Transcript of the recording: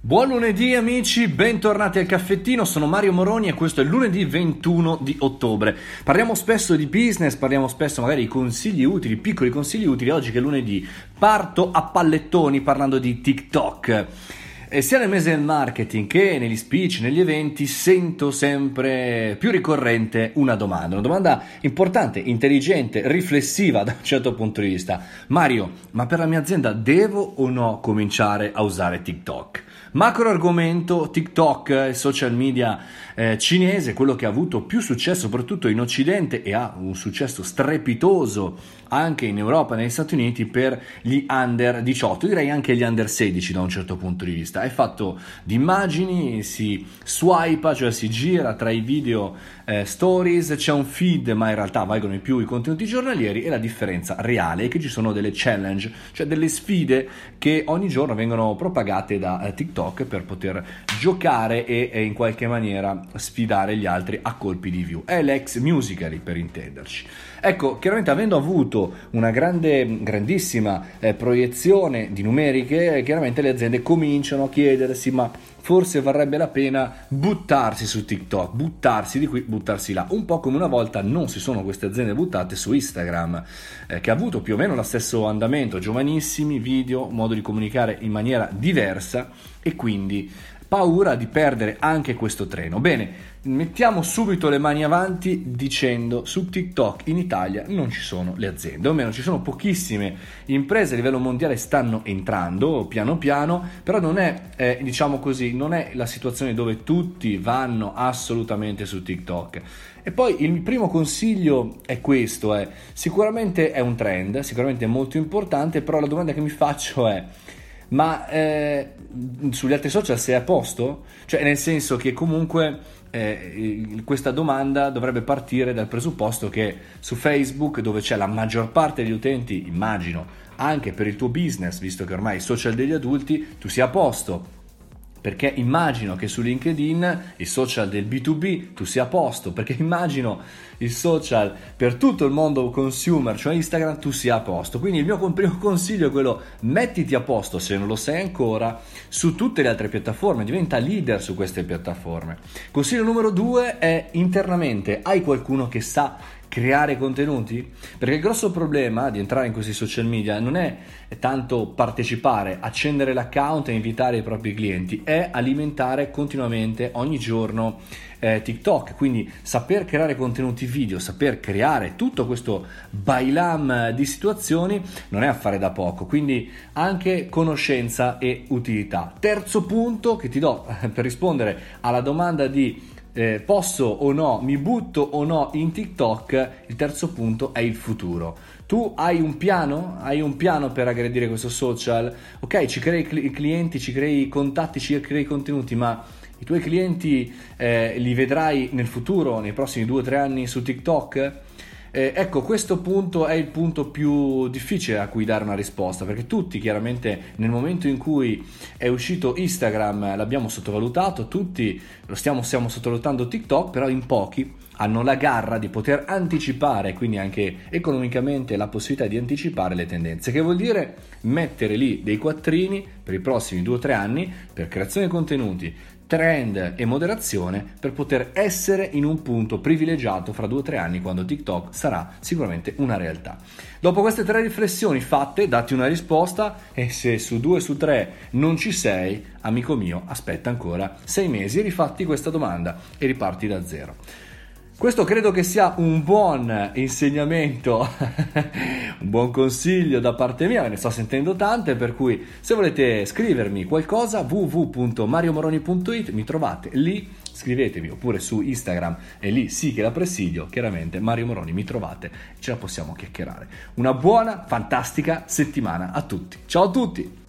Buon lunedì amici, bentornati al caffettino, sono Mario Moroni e questo è lunedì 21 di ottobre. Parliamo spesso di business, parliamo spesso magari di consigli utili, piccoli consigli utili, oggi che è lunedì parto a pallettoni parlando di TikTok. E sia nel mese del marketing che negli speech, negli eventi, sento sempre più ricorrente una domanda, una domanda importante, intelligente, riflessiva da un certo punto di vista. Mario, ma per la mia azienda devo o no cominciare a usare TikTok? Macro argomento TikTok, il social media eh, cinese, quello che ha avuto più successo soprattutto in Occidente e ha un successo strepitoso anche in Europa e negli Stati Uniti per gli under 18, direi anche gli under 16 da un certo punto di vista. È fatto di immagini, si swipa, cioè si gira tra i video eh, stories, c'è un feed, ma in realtà valgono di più i contenuti giornalieri e la differenza reale è che ci sono delle challenge, cioè delle sfide che ogni giorno vengono propagate da eh, TikTok per poter giocare e, e in qualche maniera sfidare gli altri a colpi di view. È l'ex Musical.ly per intenderci. Ecco, chiaramente avendo avuto una grande, grandissima eh, proiezione di numeriche, chiaramente le aziende cominciano a chiedersi ma forse varrebbe la pena buttarsi su TikTok, buttarsi di qui, buttarsi là, un po' come una volta non si sono queste aziende buttate su Instagram, eh, che ha avuto più o meno lo stesso andamento, giovanissimi, video, modo di comunicare in maniera diversa e quindi paura di perdere anche questo treno. Bene, mettiamo subito le mani avanti dicendo su TikTok in Italia non ci sono le aziende, o meno ci sono pochissime imprese a livello mondiale stanno entrando piano piano, però non è, eh, diciamo così, non è la situazione dove tutti vanno assolutamente su TikTok. E poi il primo consiglio è questo, è, sicuramente è un trend, sicuramente è molto importante, però la domanda che mi faccio è ma eh, sugli altri social sei a posto? Cioè nel senso che comunque eh, questa domanda dovrebbe partire dal presupposto che su Facebook, dove c'è la maggior parte degli utenti, immagino, anche per il tuo business, visto che ormai i social degli adulti, tu sia a posto perché immagino che su LinkedIn, il social del B2B, tu sia a posto, perché immagino il social per tutto il mondo consumer, cioè Instagram, tu sia a posto. Quindi il mio primo consiglio è quello, mettiti a posto se non lo sei ancora su tutte le altre piattaforme, diventa leader su queste piattaforme. Consiglio numero due è internamente, hai qualcuno che sa creare contenuti? Perché il grosso problema di entrare in questi social media non è tanto partecipare, accendere l'account e invitare i propri clienti, è alimentare continuamente ogni giorno eh, TikTok, quindi saper creare contenuti video, saper creare tutto questo bailam di situazioni non è affare da poco, quindi anche conoscenza e utilità. Terzo punto che ti do per rispondere alla domanda di eh, posso o no, mi butto o no in TikTok, il terzo punto è il futuro. Tu hai un piano? Hai un piano per aggredire questo social? Ok, ci crei cl- clienti, ci crei contatti, ci crei contenuti, ma i tuoi clienti eh, li vedrai nel futuro, nei prossimi due o tre anni su TikTok? Eh, ecco, questo punto è il punto più difficile a cui dare una risposta, perché tutti chiaramente nel momento in cui è uscito Instagram l'abbiamo sottovalutato, tutti lo stiamo, stiamo sottovalutando TikTok, però in pochi hanno la garra di poter anticipare, quindi anche economicamente la possibilità di anticipare le tendenze, che vuol dire mettere lì dei quattrini per i prossimi due o tre anni per creazione di contenuti, trend e moderazione per poter essere in un punto privilegiato fra due o tre anni quando TikTok sarà sicuramente una realtà. Dopo queste tre riflessioni fatte, datti una risposta e se su due su tre non ci sei, amico mio, aspetta ancora sei mesi e rifatti questa domanda e riparti da zero. Questo credo che sia un buon insegnamento, un buon consiglio da parte mia, me ne sto sentendo tante, per cui se volete scrivermi qualcosa www.mariomoroni.it mi trovate lì, scrivetevi oppure su Instagram e lì sì che la presidio, chiaramente Mario Moroni mi trovate, ce la possiamo chiacchierare. Una buona, fantastica settimana a tutti. Ciao a tutti!